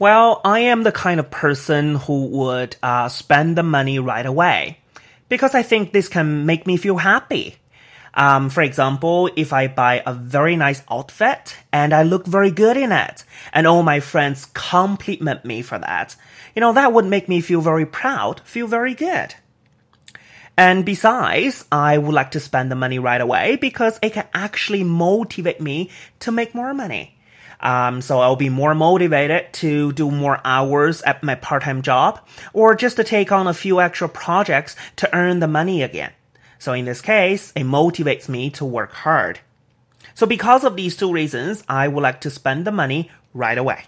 Well, I am the kind of person who would uh, spend the money right away because I think this can make me feel happy. Um, for example, if I buy a very nice outfit and I look very good in it, and all my friends compliment me for that, you know, that would make me feel very proud, feel very good. And besides, I would like to spend the money right away because it can actually motivate me to make more money. Um, so I'll be more motivated to do more hours at my part-time job or just to take on a few extra projects to earn the money again. So in this case, it motivates me to work hard. So because of these two reasons, I would like to spend the money right away.